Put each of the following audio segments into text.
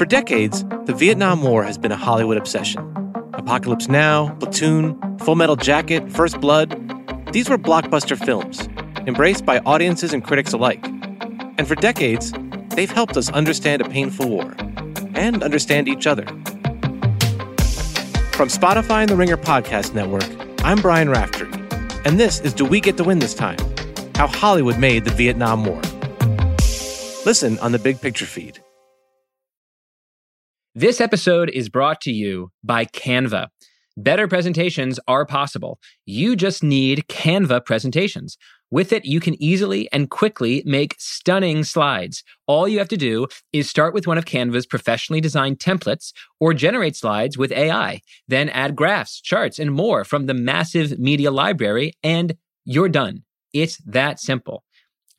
For decades, the Vietnam War has been a Hollywood obsession. Apocalypse Now, Platoon, Full Metal Jacket, First Blood, these were blockbuster films, embraced by audiences and critics alike. And for decades, they've helped us understand a painful war and understand each other. From Spotify and the Ringer Podcast Network, I'm Brian Raftery, and this is Do We Get to Win This Time? How Hollywood Made the Vietnam War. Listen on the Big Picture feed. This episode is brought to you by Canva. Better presentations are possible. You just need Canva presentations. With it, you can easily and quickly make stunning slides. All you have to do is start with one of Canva's professionally designed templates or generate slides with AI. Then add graphs, charts, and more from the massive media library, and you're done. It's that simple.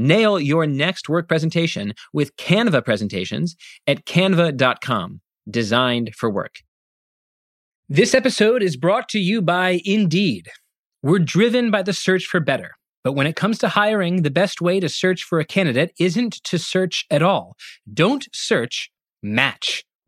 Nail your next work presentation with Canva presentations at canva.com, designed for work. This episode is brought to you by Indeed. We're driven by the search for better. But when it comes to hiring, the best way to search for a candidate isn't to search at all. Don't search, match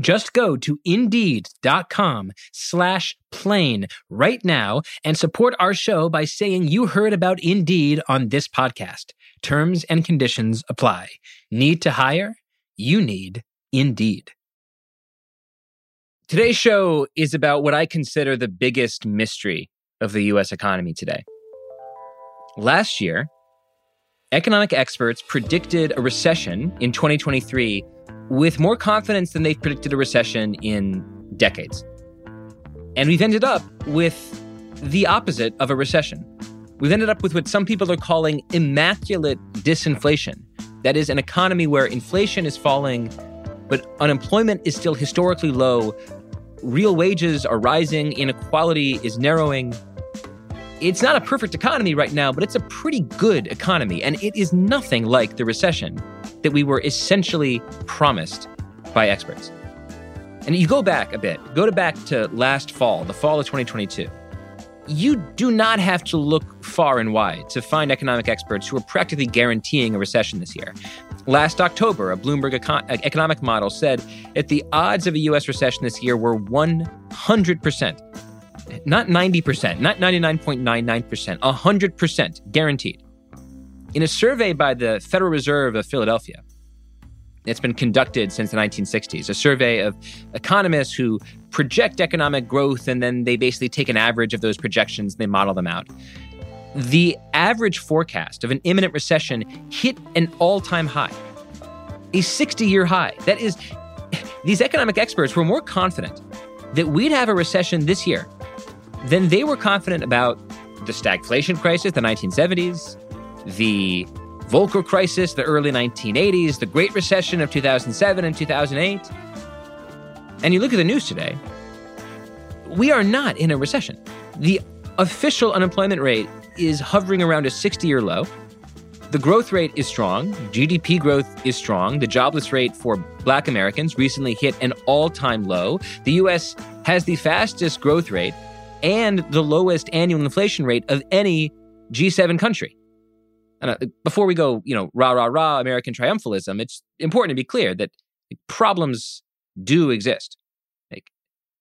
Just go to indeed.com slash plain right now and support our show by saying you heard about Indeed on this podcast. Terms and conditions apply. Need to hire? You need Indeed. Today's show is about what I consider the biggest mystery of the US economy today. Last year, economic experts predicted a recession in 2023 with more confidence than they've predicted a recession in decades. And we've ended up with the opposite of a recession. We've ended up with what some people are calling immaculate disinflation. That is, an economy where inflation is falling, but unemployment is still historically low, real wages are rising, inequality is narrowing. It's not a perfect economy right now, but it's a pretty good economy, and it is nothing like the recession that we were essentially promised by experts. And you go back a bit, go to back to last fall, the fall of 2022 you do not have to look far and wide to find economic experts who are practically guaranteeing a recession this year. Last October, a Bloomberg econ- uh, economic model said that the odds of a U.S. recession this year were 100%. Not 90%, not 99.99%, 100% guaranteed. In a survey by the Federal Reserve of Philadelphia, it's been conducted since the 1960s, a survey of economists who project economic growth and then they basically take an average of those projections and they model them out. The average forecast of an imminent recession hit an all time high, a 60 year high. That is, these economic experts were more confident that we'd have a recession this year than they were confident about the stagflation crisis, the 1970s, the Volcker crisis, the early 1980s, the Great Recession of 2007 and 2008. And you look at the news today, we are not in a recession. The official unemployment rate is hovering around a 60 year low. The growth rate is strong. GDP growth is strong. The jobless rate for black Americans recently hit an all time low. The US has the fastest growth rate and the lowest annual inflation rate of any G7 country uh, before we go, you know, rah, rah, rah, American triumphalism, it's important to be clear that problems do exist. Like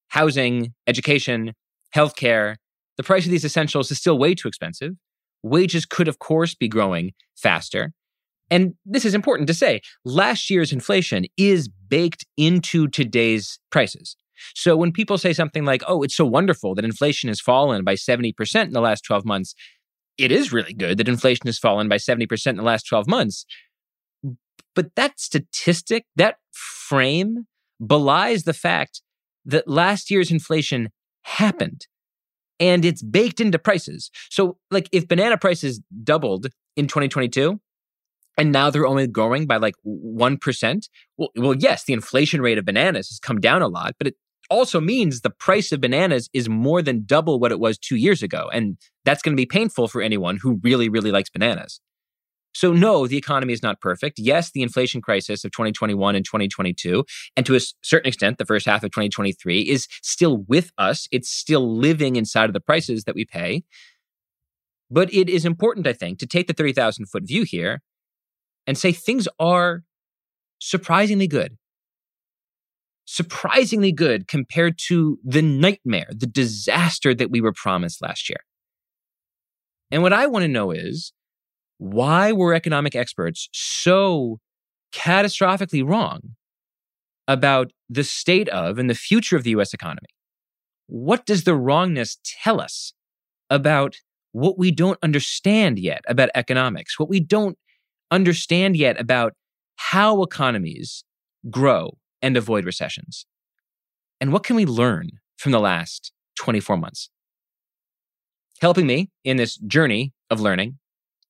housing, education, healthcare, the price of these essentials is still way too expensive. Wages could, of course, be growing faster. And this is important to say last year's inflation is baked into today's prices. So when people say something like, oh, it's so wonderful that inflation has fallen by 70% in the last 12 months, it is really good that inflation has fallen by 70% in the last 12 months. But that statistic, that frame belies the fact that last year's inflation happened and it's baked into prices. So, like, if banana prices doubled in 2022 and now they're only growing by like 1%, well, well, yes, the inflation rate of bananas has come down a lot, but it also means the price of bananas is more than double what it was two years ago. And that's going to be painful for anyone who really, really likes bananas. So, no, the economy is not perfect. Yes, the inflation crisis of 2021 and 2022, and to a certain extent, the first half of 2023 is still with us. It's still living inside of the prices that we pay. But it is important, I think, to take the 30,000 foot view here and say things are surprisingly good. Surprisingly good compared to the nightmare, the disaster that we were promised last year. And what I want to know is why were economic experts so catastrophically wrong about the state of and the future of the US economy? What does the wrongness tell us about what we don't understand yet about economics, what we don't understand yet about how economies grow and avoid recessions? And what can we learn from the last 24 months? Helping me in this journey of learning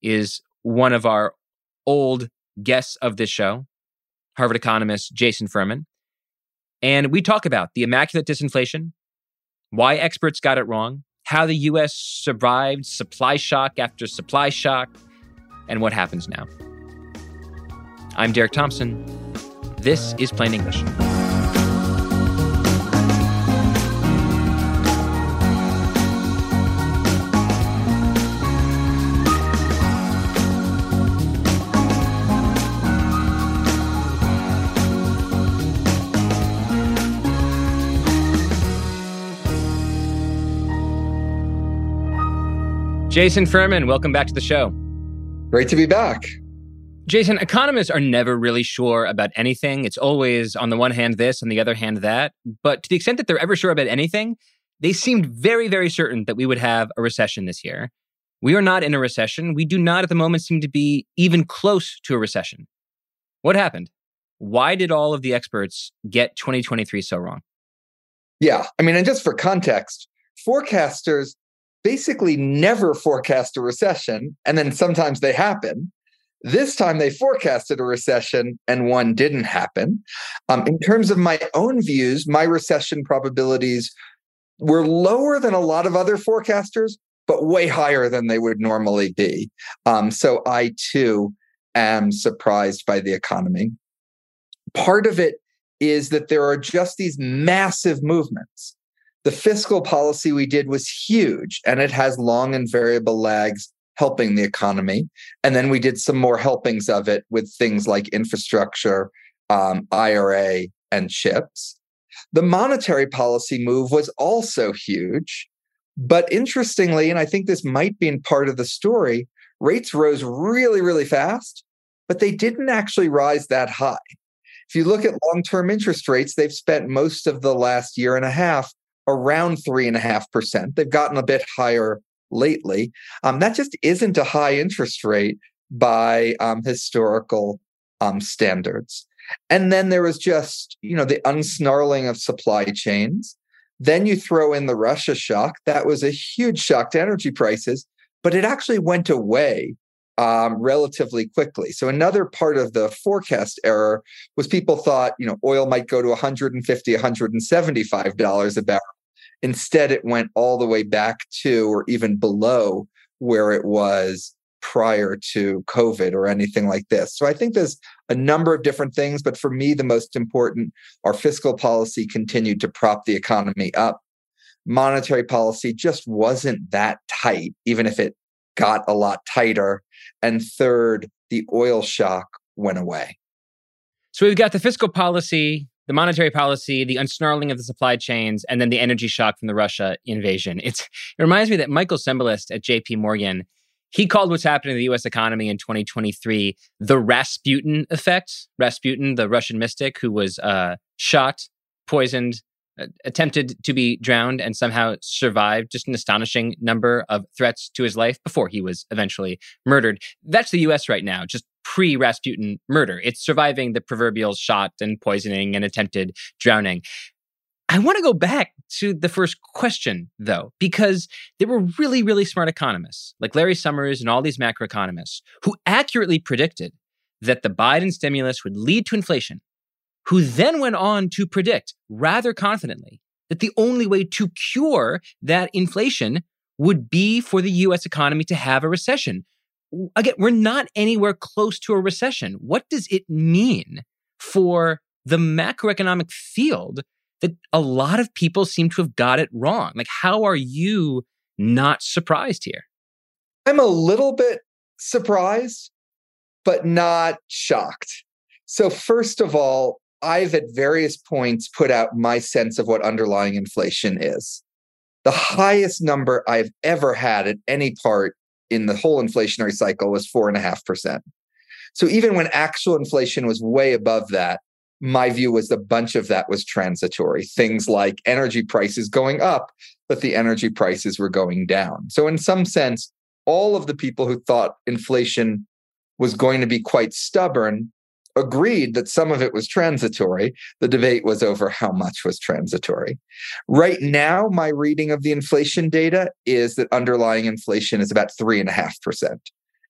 is one of our old guests of this show, Harvard economist Jason Furman. And we talk about the immaculate disinflation, why experts got it wrong, how the US survived supply shock after supply shock, and what happens now. I'm Derek Thompson. This is Plain English. Jason Furman, welcome back to the show. Great to be back. Jason, economists are never really sure about anything. It's always on the one hand this, on the other hand that. But to the extent that they're ever sure about anything, they seemed very, very certain that we would have a recession this year. We are not in a recession. We do not at the moment seem to be even close to a recession. What happened? Why did all of the experts get 2023 so wrong? Yeah. I mean, and just for context, forecasters basically never forecast a recession, and then sometimes they happen. This time they forecasted a recession and one didn't happen. Um, in terms of my own views, my recession probabilities were lower than a lot of other forecasters, but way higher than they would normally be. Um, so I too am surprised by the economy. Part of it is that there are just these massive movements the fiscal policy we did was huge and it has long and variable lags helping the economy. And then we did some more helpings of it with things like infrastructure, um, IRA, and chips. The monetary policy move was also huge. But interestingly, and I think this might be in part of the story, rates rose really, really fast, but they didn't actually rise that high. If you look at long term interest rates, they've spent most of the last year and a half around 3.5%. They've gotten a bit higher lately. Um, that just isn't a high interest rate by um, historical um, standards. And then there was just, you know, the unsnarling of supply chains. Then you throw in the Russia shock. That was a huge shock to energy prices, but it actually went away um, relatively quickly. So another part of the forecast error was people thought, you know, oil might go to 150, 175 dollars a barrel. Instead, it went all the way back to or even below where it was prior to COVID or anything like this. So I think there's a number of different things, but for me, the most important, our fiscal policy continued to prop the economy up. Monetary policy just wasn't that tight, even if it got a lot tighter. And third, the oil shock went away. So we've got the fiscal policy the monetary policy, the unsnarling of the supply chains, and then the energy shock from the Russia invasion. It's, it reminds me that Michael Cembalest at JP Morgan, he called what's happening to the US economy in 2023 the Rasputin effect. Rasputin, the Russian mystic who was uh, shot, poisoned, attempted to be drowned, and somehow survived just an astonishing number of threats to his life before he was eventually murdered. That's the US right now, just pre Rasputin murder. It's surviving the proverbial shot and poisoning and attempted drowning. I want to go back to the first question, though, because there were really, really smart economists like Larry Summers and all these macroeconomists who accurately predicted that the Biden stimulus would lead to inflation, who then went on to predict rather confidently that the only way to cure that inflation would be for the US economy to have a recession. Again, we're not anywhere close to a recession. What does it mean for the macroeconomic field that a lot of people seem to have got it wrong? Like, how are you not surprised here? I'm a little bit surprised, but not shocked. So, first of all, I've at various points put out my sense of what underlying inflation is. The highest number I've ever had at any part in the whole inflationary cycle was four and a half percent. So even when actual inflation was way above that, my view was a bunch of that was transitory. Things like energy prices going up, but the energy prices were going down. So, in some sense, all of the people who thought inflation was going to be quite stubborn agreed that some of it was transitory. The debate was over how much was transitory. Right now, my reading of the inflation data is that underlying inflation is about 3.5%.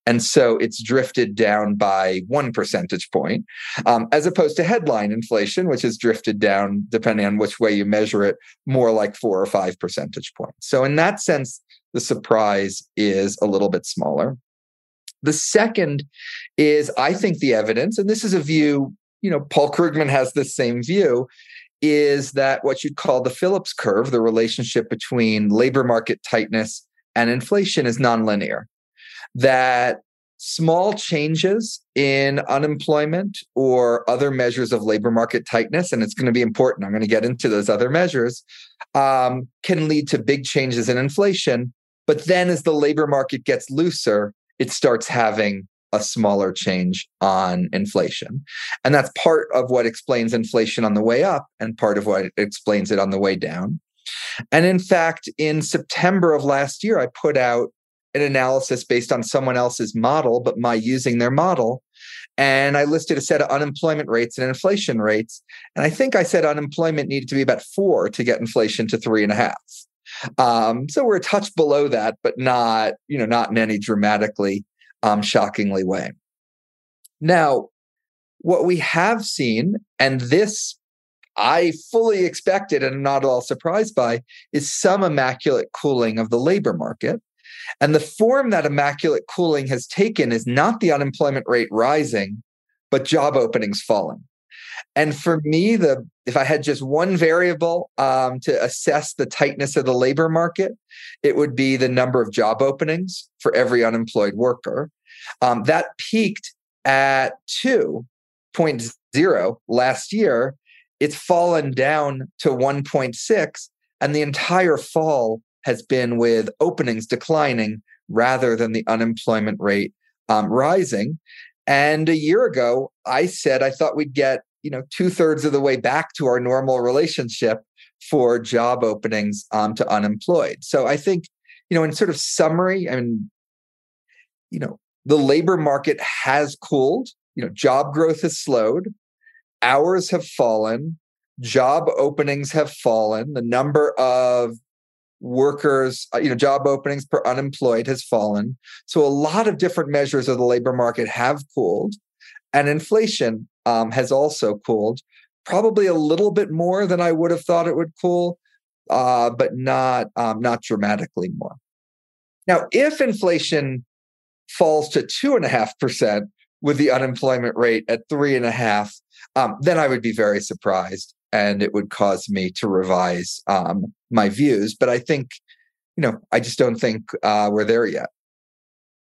And so it's drifted down by one percentage point, um, as opposed to headline inflation, which has drifted down, depending on which way you measure it, more like four or five percentage points. So, in that sense, the surprise is a little bit smaller. The second is, I think, the evidence, and this is a view, you know, Paul Krugman has this same view, is that what you'd call the Phillips curve, the relationship between labor market tightness and inflation, is nonlinear. That small changes in unemployment or other measures of labor market tightness, and it's going to be important, I'm going to get into those other measures, um, can lead to big changes in inflation. But then as the labor market gets looser, it starts having a smaller change on inflation. And that's part of what explains inflation on the way up and part of what explains it on the way down. And in fact, in September of last year, I put out an analysis based on someone else's model, but my using their model. And I listed a set of unemployment rates and inflation rates. And I think I said unemployment needed to be about four to get inflation to three and a half. Um, so we're a touch below that, but not, you know, not in any dramatically um, shockingly way. Now, what we have seen, and this I fully expected and not at all surprised by, is some immaculate cooling of the labor market. And the form that immaculate cooling has taken is not the unemployment rate rising, but job openings falling. And for me, the if I had just one variable um, to assess the tightness of the labor market, it would be the number of job openings for every unemployed worker. Um, that peaked at 2.0 last year. It's fallen down to 1.6, and the entire fall has been with openings declining rather than the unemployment rate um, rising. And a year ago, I said I thought we'd get you know two thirds of the way back to our normal relationship for job openings um, to unemployed. So I think you know in sort of summary, I mean, you know, the labor market has cooled. You know, job growth has slowed, hours have fallen, job openings have fallen, the number of workers, uh, you know, job openings per unemployed has fallen. So a lot of different measures of the labor market have cooled, and inflation um, has also cooled, probably a little bit more than I would have thought it would cool, uh, but not um, not dramatically more. Now, if inflation falls to two and a half percent with the unemployment rate at three and a half, um, then I would be very surprised, and it would cause me to revise um, my views. But I think, you know, I just don't think uh, we're there yet.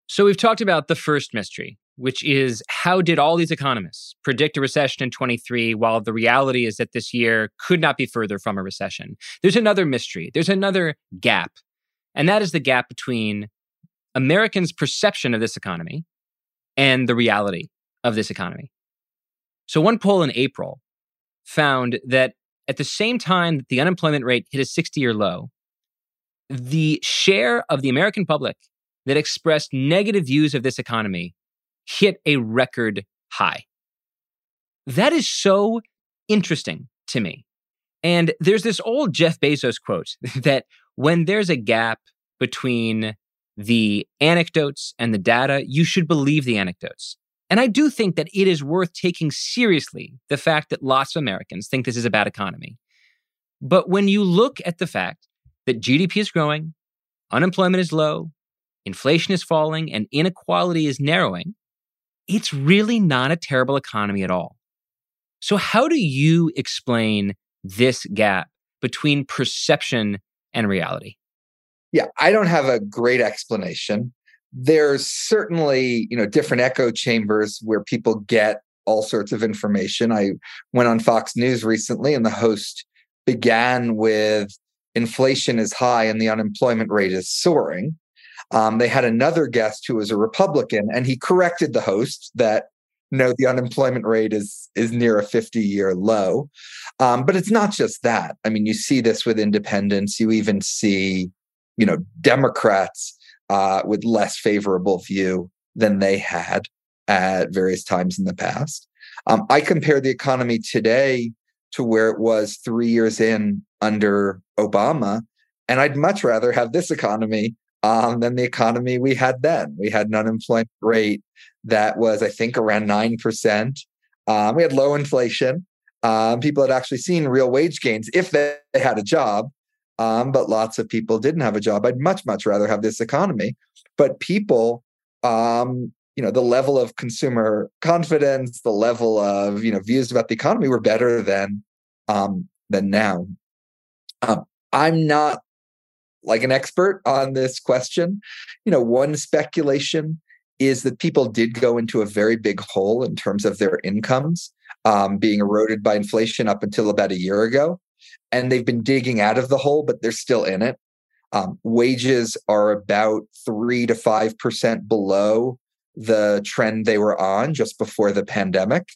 So we've talked about the first mystery, which is how did all these economists predict a recession in 23 while the reality is that this year could not be further from a recession? There's another mystery, there's another gap, and that is the gap between Americans' perception of this economy and the reality of this economy. So, one poll in April found that at the same time that the unemployment rate hit a 60 year low, the share of the American public that expressed negative views of this economy hit a record high. That is so interesting to me. And there's this old Jeff Bezos quote that when there's a gap between the anecdotes and the data, you should believe the anecdotes. And I do think that it is worth taking seriously the fact that lots of Americans think this is a bad economy. But when you look at the fact that GDP is growing, unemployment is low, inflation is falling, and inequality is narrowing, it's really not a terrible economy at all. So, how do you explain this gap between perception and reality? Yeah, I don't have a great explanation. There's certainly, you know, different echo chambers where people get all sorts of information. I went on Fox News recently and the host began with inflation is high and the unemployment rate is soaring. Um, they had another guest who was a Republican, and he corrected the host that no, the unemployment rate is is near a 50 year low. Um, but it's not just that. I mean, you see this with independents. You even see, you know, Democrats uh, with less favorable view than they had at various times in the past. Um, I compare the economy today to where it was three years in under Obama, and I'd much rather have this economy um, than the economy we had then. We had an unemployment rate that was, I think, around 9%. Um, we had low inflation. Um, people had actually seen real wage gains if they, they had a job, um, but lots of people didn't have a job. I'd much, much rather have this economy. But people, um, you know, the level of consumer confidence, the level of you know views about the economy were better than um, than now. I'm not like an expert on this question. You know, one speculation is that people did go into a very big hole in terms of their incomes um, being eroded by inflation up until about a year ago. And they've been digging out of the hole, but they're still in it. Um, wages are about three to 5% below the trend they were on just before the pandemic.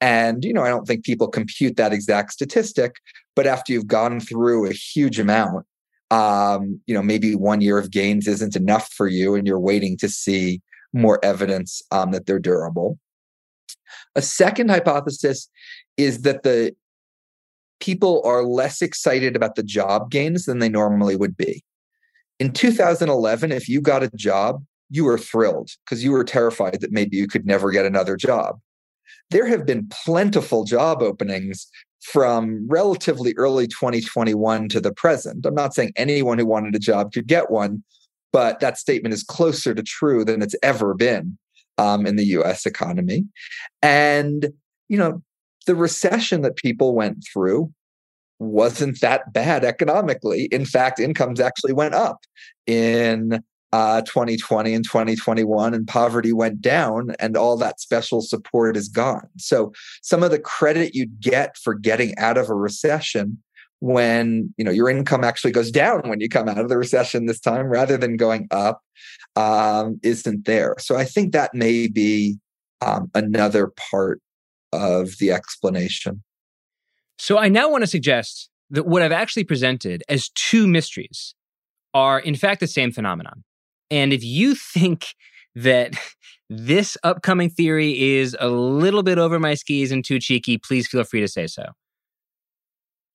And, you know, I don't think people compute that exact statistic, but after you've gone through a huge amount, um, you know, maybe one year of gains isn't enough for you and you're waiting to see more evidence um, that they're durable. A second hypothesis is that the people are less excited about the job gains than they normally would be. In 2011, if you got a job, you were thrilled because you were terrified that maybe you could never get another job. There have been plentiful job openings from relatively early 2021 to the present. I'm not saying anyone who wanted a job could get one, but that statement is closer to true than it's ever been um, in the US economy. And, you know, the recession that people went through wasn't that bad economically. In fact, incomes actually went up in uh, 2020 and 2021, and poverty went down, and all that special support is gone. So, some of the credit you'd get for getting out of a recession when you know your income actually goes down when you come out of the recession this time rather than going up um, isn't there. So i think that may be um, another part of the explanation. So i now want to suggest that what i've actually presented as two mysteries are in fact the same phenomenon and if you think that this upcoming theory is a little bit over my skis and too cheeky please feel free to say so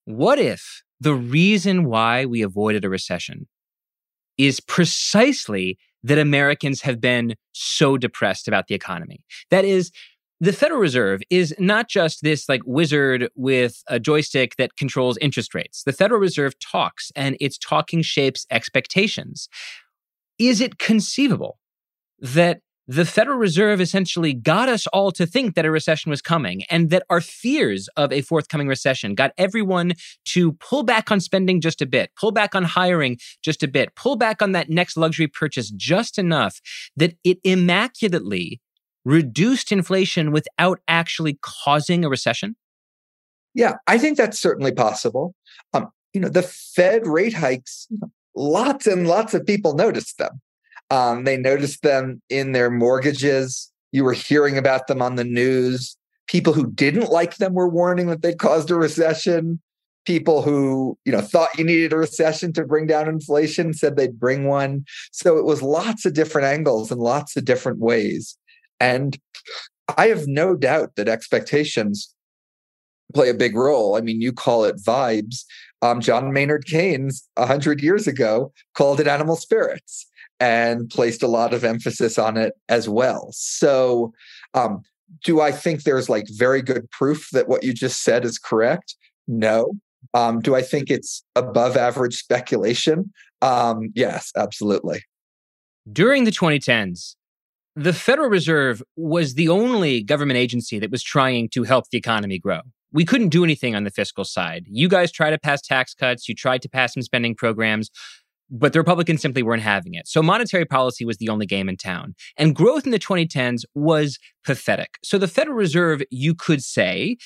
what if the reason why we avoided a recession is precisely that Americans have been so depressed about the economy? That is, the Federal Reserve is not just this like wizard with a joystick that controls interest rates. The Federal Reserve talks and its talking shapes expectations. Is it conceivable that the Federal Reserve essentially got us all to think that a recession was coming and that our fears of a forthcoming recession got everyone to pull back on spending just a bit, pull back on hiring just a bit, pull back on that next luxury purchase just enough that it immaculately reduced inflation without actually causing a recession? Yeah, I think that's certainly possible. Um, you know, the Fed rate hikes, lots and lots of people noticed them. Um, they noticed them in their mortgages. You were hearing about them on the news. People who didn't like them were warning that they caused a recession. People who, you know, thought you needed a recession to bring down inflation said they'd bring one. So it was lots of different angles and lots of different ways. And I have no doubt that expectations play a big role. I mean, you call it vibes. Um, John Maynard Keynes, 100 years ago, called it animal spirits and placed a lot of emphasis on it as well. So, um, do I think there's like very good proof that what you just said is correct? No. Um, do I think it's above average speculation? Um, yes, absolutely. During the 2010s, the Federal Reserve was the only government agency that was trying to help the economy grow. We couldn't do anything on the fiscal side. You guys tried to pass tax cuts, you tried to pass some spending programs, but the Republicans simply weren't having it. So monetary policy was the only game in town. And growth in the 2010s was pathetic. So the Federal Reserve, you could say,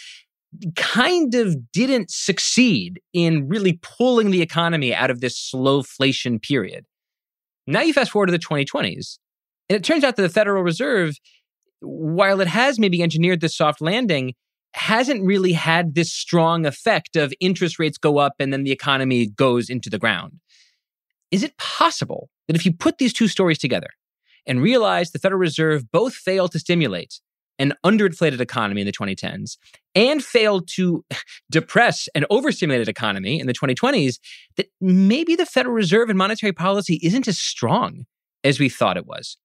kind of didn't succeed in really pulling the economy out of this slowflation period. Now you fast forward to the 2020s, and it turns out that the Federal Reserve, while it has maybe engineered this soft landing, hasn't really had this strong effect of interest rates go up and then the economy goes into the ground. Is it possible that if you put these two stories together and realize the Federal Reserve both failed to stimulate an underinflated economy in the 2010s and failed to depress an overstimulated economy in the 2020s, that maybe the Federal Reserve and monetary policy isn't as strong as we thought it was.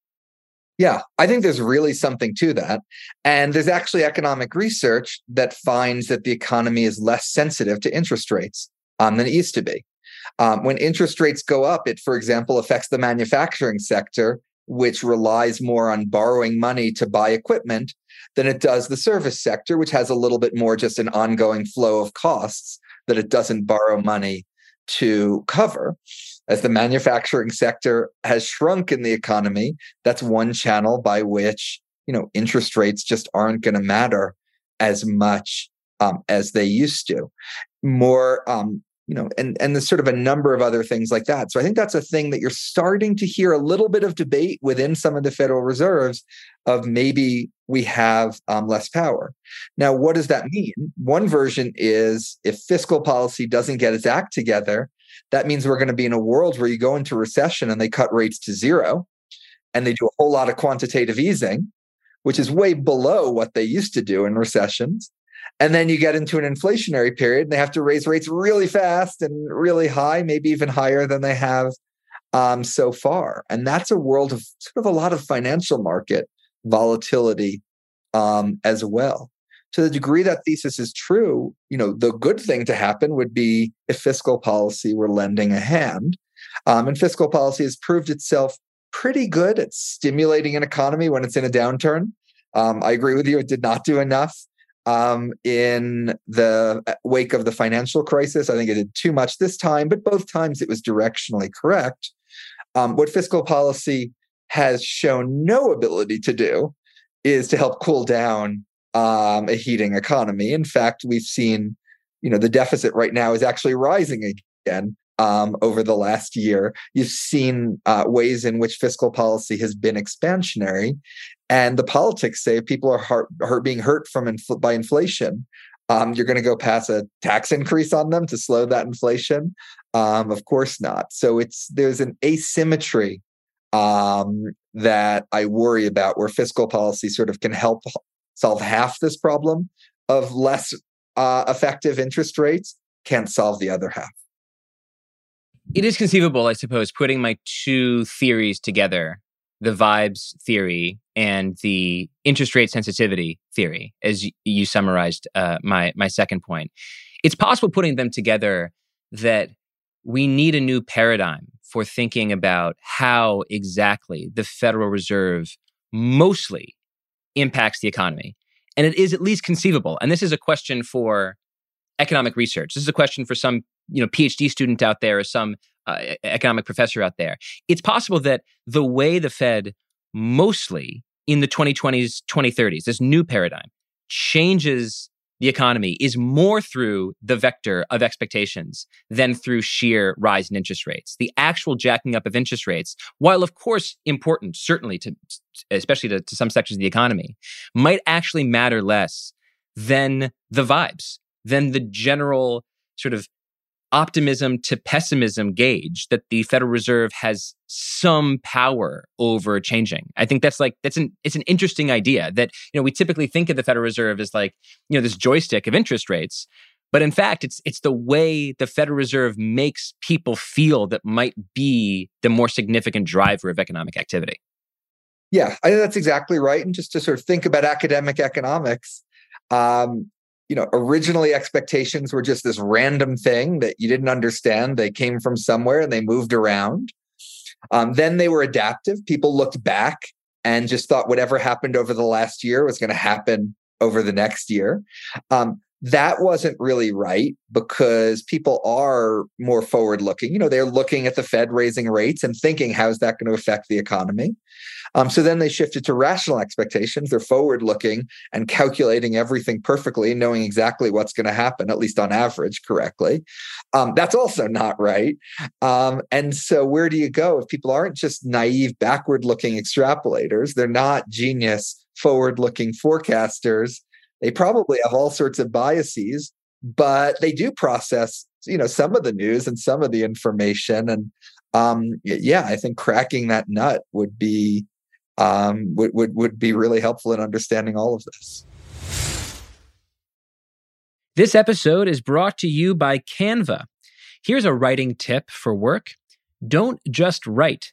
Yeah, I think there's really something to that. And there's actually economic research that finds that the economy is less sensitive to interest rates um, than it used to be. Um, when interest rates go up, it, for example, affects the manufacturing sector which relies more on borrowing money to buy equipment than it does the service sector, which has a little bit more just an ongoing flow of costs that it doesn't borrow money to cover. As the manufacturing sector has shrunk in the economy, that's one channel by which you know interest rates just aren't going to matter as much um, as they used to. More um, you know, and and there's sort of a number of other things like that. So I think that's a thing that you're starting to hear a little bit of debate within some of the Federal Reserves of maybe we have um, less power. Now, what does that mean? One version is if fiscal policy doesn't get its act together, that means we're going to be in a world where you go into recession and they cut rates to zero, and they do a whole lot of quantitative easing, which is way below what they used to do in recessions. And then you get into an inflationary period and they have to raise rates really fast and really high, maybe even higher than they have um, so far. And that's a world of sort of a lot of financial market volatility um, as well. To the degree that thesis is true, you know, the good thing to happen would be if fiscal policy were lending a hand. Um, and fiscal policy has proved itself pretty good at stimulating an economy when it's in a downturn. Um, I agree with you; it did not do enough um, in the uh, wake of the financial crisis. I think it did too much this time, but both times it was directionally correct. Um, what fiscal policy has shown no ability to do is to help cool down um, a heating economy. In fact, we've seen, you know, the deficit right now is actually rising again um, over the last year. You've seen uh, ways in which fiscal policy has been expansionary, and the politics say people are hurt, hurt being hurt from infl- by inflation. Um, you're going to go pass a tax increase on them to slow that inflation? Um, of course not. So it's there's an asymmetry um, that I worry about, where fiscal policy sort of can help solve half this problem of less uh, effective interest rates, can't solve the other half. It is conceivable, I suppose, putting my two theories together the vibes theory and the interest rate sensitivity theory, as you summarized uh, my my second point. It's possible putting them together that we need a new paradigm for thinking about how exactly the Federal Reserve mostly impacts the economy. And it is at least conceivable. And this is a question for economic research. This is a question for some, you know, PhD student out there or some uh, economic professor out there. It's possible that the way the Fed mostly in the 2020s, 2030s, this new paradigm changes the economy is more through the vector of expectations than through sheer rise in interest rates. The actual jacking up of interest rates, while of course important, certainly to, especially to, to some sections of the economy, might actually matter less than the vibes, than the general sort of optimism to pessimism gauge that the Federal Reserve has some power over changing. I think that's like that's an it's an interesting idea that you know we typically think of the Federal Reserve as like you know this joystick of interest rates, but in fact it's it's the way the Federal Reserve makes people feel that might be the more significant driver of economic activity. Yeah, I think that's exactly right. And just to sort of think about academic economics, um, you know, originally expectations were just this random thing that you didn't understand. They came from somewhere and they moved around. Um, then they were adaptive. People looked back and just thought whatever happened over the last year was going to happen over the next year. Um, that wasn't really right because people are more forward looking. You know, they're looking at the Fed raising rates and thinking, how's that going to affect the economy? Um, so then they shifted to rational expectations. They're forward looking and calculating everything perfectly, knowing exactly what's going to happen, at least on average, correctly. Um, that's also not right. Um, and so, where do you go if people aren't just naive, backward looking extrapolators? They're not genius, forward looking forecasters they probably have all sorts of biases, but they do process, you know, some of the news and some of the information. And um, yeah, I think cracking that nut would be um, would, would would be really helpful in understanding all of this. This episode is brought to you by Canva. Here's a writing tip for work. Don't just write.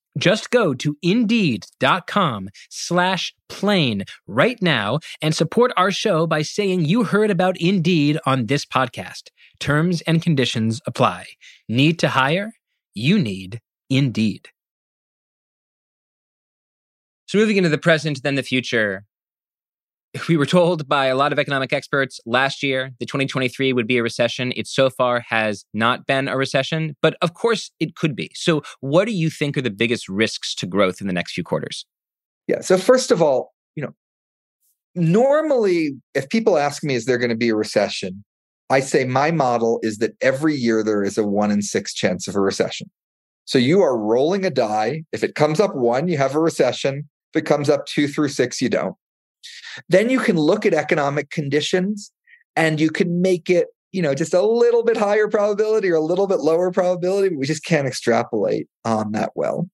Just go to indeed.com slash plain right now and support our show by saying you heard about Indeed on this podcast. Terms and conditions apply. Need to hire? You need Indeed. So moving into the present, then the future, we were told by a lot of economic experts last year that 2023 would be a recession. It so far has not been a recession, but of course it could be. So, what do you think are the biggest risks to growth in the next few quarters? Yeah. So, first of all, you know, normally if people ask me, is there going to be a recession? I say my model is that every year there is a one in six chance of a recession. So you are rolling a die. If it comes up one, you have a recession. If it comes up two through six, you don't. Then you can look at economic conditions and you can make it, you know, just a little bit higher probability or a little bit lower probability. we just can't extrapolate on that well.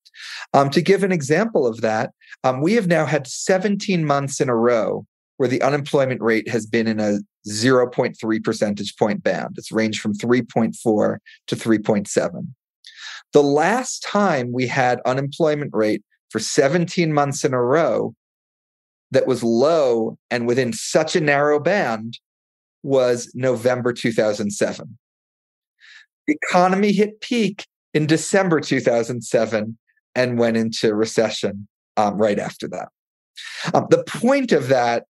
Um, to give an example of that, um, we have now had 17 months in a row where the unemployment rate has been in a 0.3 percentage point band. It's ranged from 3.4 to 3.7. The last time we had unemployment rate for 17 months in a row that was low and within such a narrow band was November 2007. The economy hit peak in December 2007 and went into recession um, right after that. Um, the point of that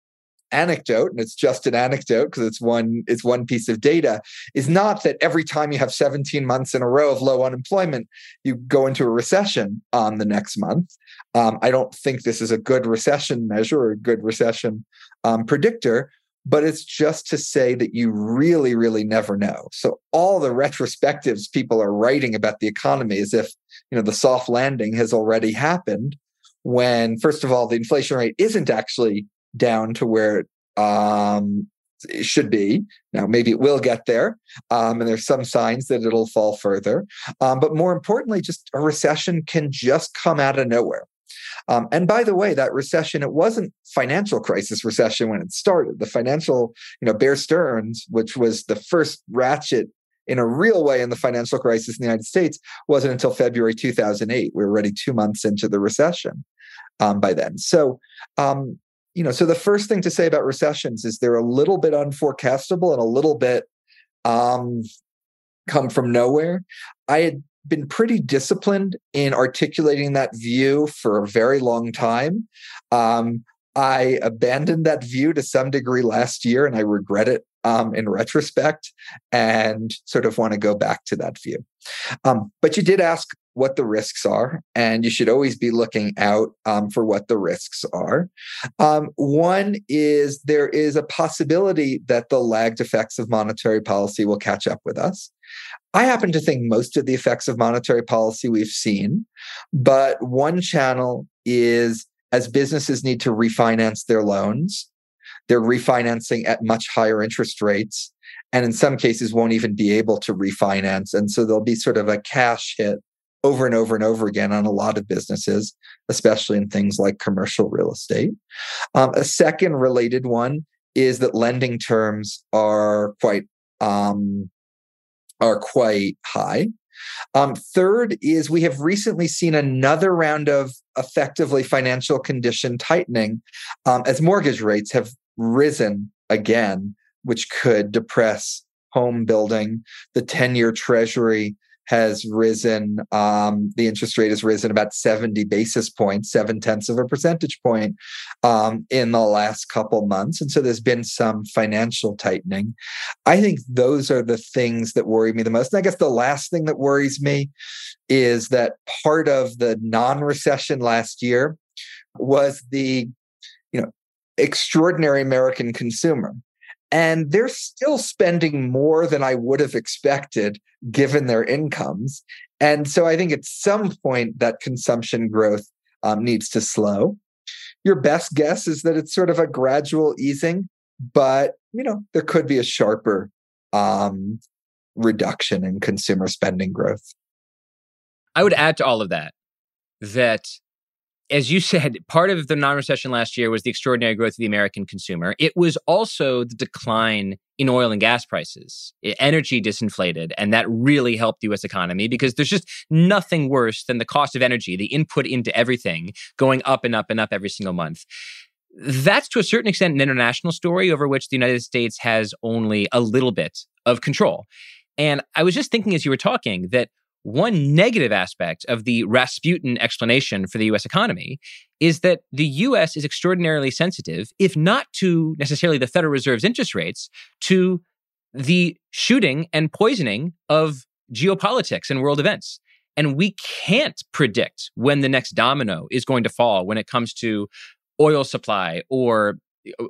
anecdote and it's just an anecdote because it's one it's one piece of data is not that every time you have 17 months in a row of low unemployment you go into a recession on the next month. Um, i don't think this is a good recession measure or a good recession um, predictor but it's just to say that you really really never know. So all the retrospectives people are writing about the economy as if you know the soft landing has already happened when first of all the inflation rate isn't actually down to where it, um, it should be. Now, maybe it will get there, um, and there's some signs that it'll fall further. Um, but more importantly, just a recession can just come out of nowhere. Um, and by the way, that recession, it wasn't financial crisis recession when it started. The financial, you know, Bear Stearns, which was the first ratchet in a real way in the financial crisis in the United States, wasn't until February 2008. We were already two months into the recession um, by then. So, um, you know, so the first thing to say about recessions is they're a little bit unforecastable and a little bit um, come from nowhere. I had been pretty disciplined in articulating that view for a very long time. Um, I abandoned that view to some degree last year, and I regret it um, in retrospect and sort of want to go back to that view. Um, but you did ask what the risks are, and you should always be looking out um, for what the risks are. Um, one is there is a possibility that the lagged effects of monetary policy will catch up with us. I happen to think most of the effects of monetary policy we've seen, but one channel is as businesses need to refinance their loans, they're refinancing at much higher interest rates and in some cases won't even be able to refinance and so there'll be sort of a cash hit over and over and over again on a lot of businesses especially in things like commercial real estate um, a second related one is that lending terms are quite um, are quite high um, third is we have recently seen another round of effectively financial condition tightening um, as mortgage rates have risen again, which could depress home building. The 10 year treasury has risen, um, the interest rate has risen about 70 basis points, seven tenths of a percentage point um, in the last couple months. And so there's been some financial tightening. I think those are the things that worry me the most. And I guess the last thing that worries me is that part of the non recession last year was the you know extraordinary American consumer. And they're still spending more than I would have expected given their incomes. And so I think at some point that consumption growth um, needs to slow. Your best guess is that it's sort of a gradual easing, but you know there could be a sharper um, reduction in consumer spending growth. I would add to all of that that as you said, part of the non recession last year was the extraordinary growth of the American consumer. It was also the decline in oil and gas prices. Energy disinflated, and that really helped the US economy because there's just nothing worse than the cost of energy, the input into everything, going up and up and up every single month. That's to a certain extent an international story over which the United States has only a little bit of control. And I was just thinking as you were talking that one negative aspect of the Rasputin explanation for the US economy is that the US is extraordinarily sensitive, if not to necessarily the Federal Reserve's interest rates, to the shooting and poisoning of geopolitics and world events. And we can't predict when the next domino is going to fall when it comes to oil supply or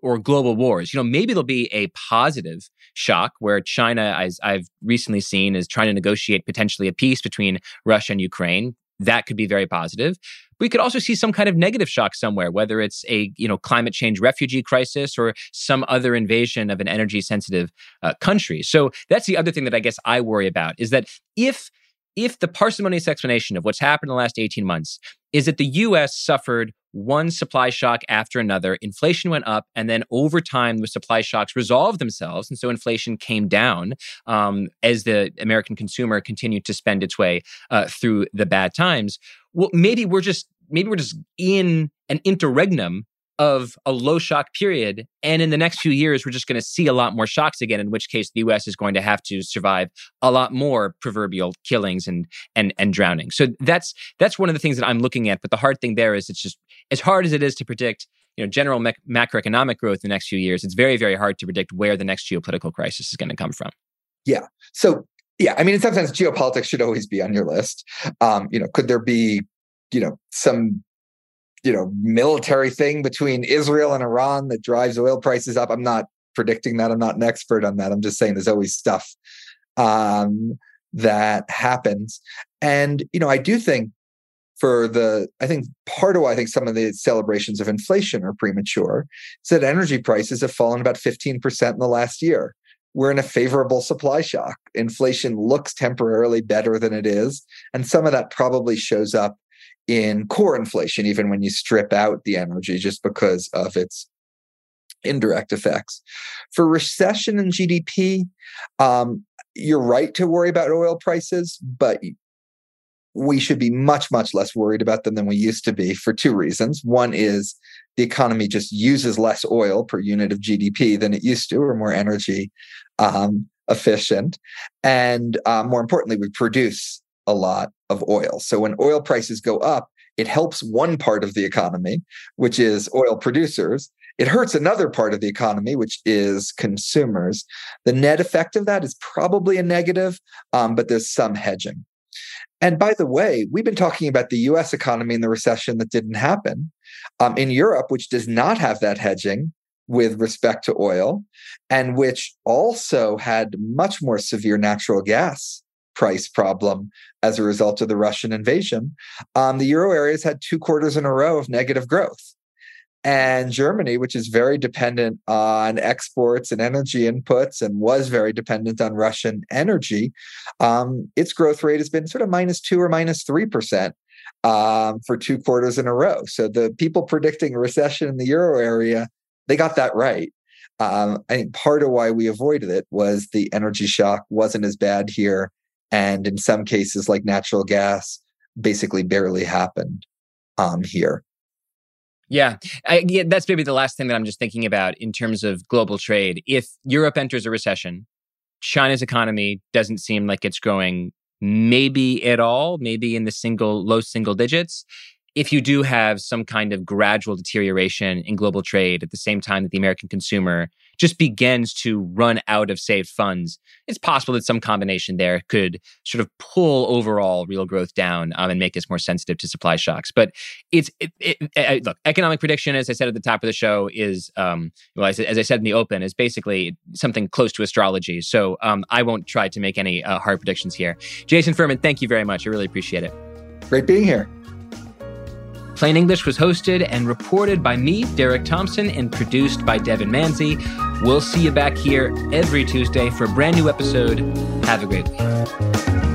or global wars. You know, maybe there'll be a positive shock where China, as I've recently seen, is trying to negotiate potentially a peace between Russia and Ukraine. That could be very positive. We could also see some kind of negative shock somewhere, whether it's a you know climate change refugee crisis or some other invasion of an energy sensitive uh, country. So that's the other thing that I guess I worry about is that if if the parsimonious explanation of what's happened in the last 18 months is that the US suffered one supply shock after another, inflation went up, and then over time, the supply shocks resolved themselves. And so inflation came down um, as the American consumer continued to spend its way uh, through the bad times. Well, maybe we're just maybe we're just in an interregnum of a low shock period. And in the next few years, we're just going to see a lot more shocks again, in which case the US is going to have to survive a lot more proverbial killings and and and drowning. So that's that's one of the things that I'm looking at. But the hard thing there is it's just as hard as it is to predict you know general macroeconomic growth in the next few years, it's very, very hard to predict where the next geopolitical crisis is going to come from. Yeah. So yeah, I mean, in some sense, geopolitics should always be on your list. Um, you know, could there be, you know, some you know military thing between Israel and Iran that drives oil prices up. I'm not predicting that. I'm not an expert on that. I'm just saying there's always stuff um, that happens, and you know I do think for the I think part of why I think some of the celebrations of inflation are premature is that energy prices have fallen about 15% in the last year. We're in a favorable supply shock. Inflation looks temporarily better than it is. And some of that probably shows up in core inflation, even when you strip out the energy just because of its indirect effects. For recession and GDP, um, you're right to worry about oil prices, but we should be much, much less worried about them than we used to be for two reasons. One is the economy just uses less oil per unit of GDP than it used to, or more energy um, efficient. And uh, more importantly, we produce a lot of oil. So when oil prices go up, it helps one part of the economy, which is oil producers. It hurts another part of the economy, which is consumers. The net effect of that is probably a negative, um, but there's some hedging. And by the way, we've been talking about the US economy and the recession that didn't happen. Um, in Europe, which does not have that hedging with respect to oil, and which also had much more severe natural gas price problem as a result of the Russian invasion. Um, the euro area has had two quarters in a row of negative growth. And Germany, which is very dependent on exports and energy inputs and was very dependent on Russian energy, um, its growth rate has been sort of minus two or minus 3% um, for two quarters in a row. So the people predicting a recession in the euro area, they got that right. Um, I think part of why we avoided it was the energy shock wasn't as bad here and in some cases like natural gas basically barely happened um, here yeah. I, yeah, that's maybe the last thing that I'm just thinking about in terms of global trade. If Europe enters a recession, China's economy doesn't seem like it's growing maybe at all, maybe in the single low single digits if you do have some kind of gradual deterioration in global trade at the same time that the American consumer just begins to run out of saved funds, it's possible that some combination there could sort of pull overall real growth down um, and make us more sensitive to supply shocks. But it's it, it, it, look economic prediction, as I said at the top of the show, is um, well as, as, I said in the open, is basically something close to astrology. So um, I won't try to make any uh, hard predictions here. Jason Furman, thank you very much. I really appreciate it. Great being here. Plain English was hosted and reported by me, Derek Thompson, and produced by Devon Manze. We'll see you back here every Tuesday for a brand new episode. Have a great week.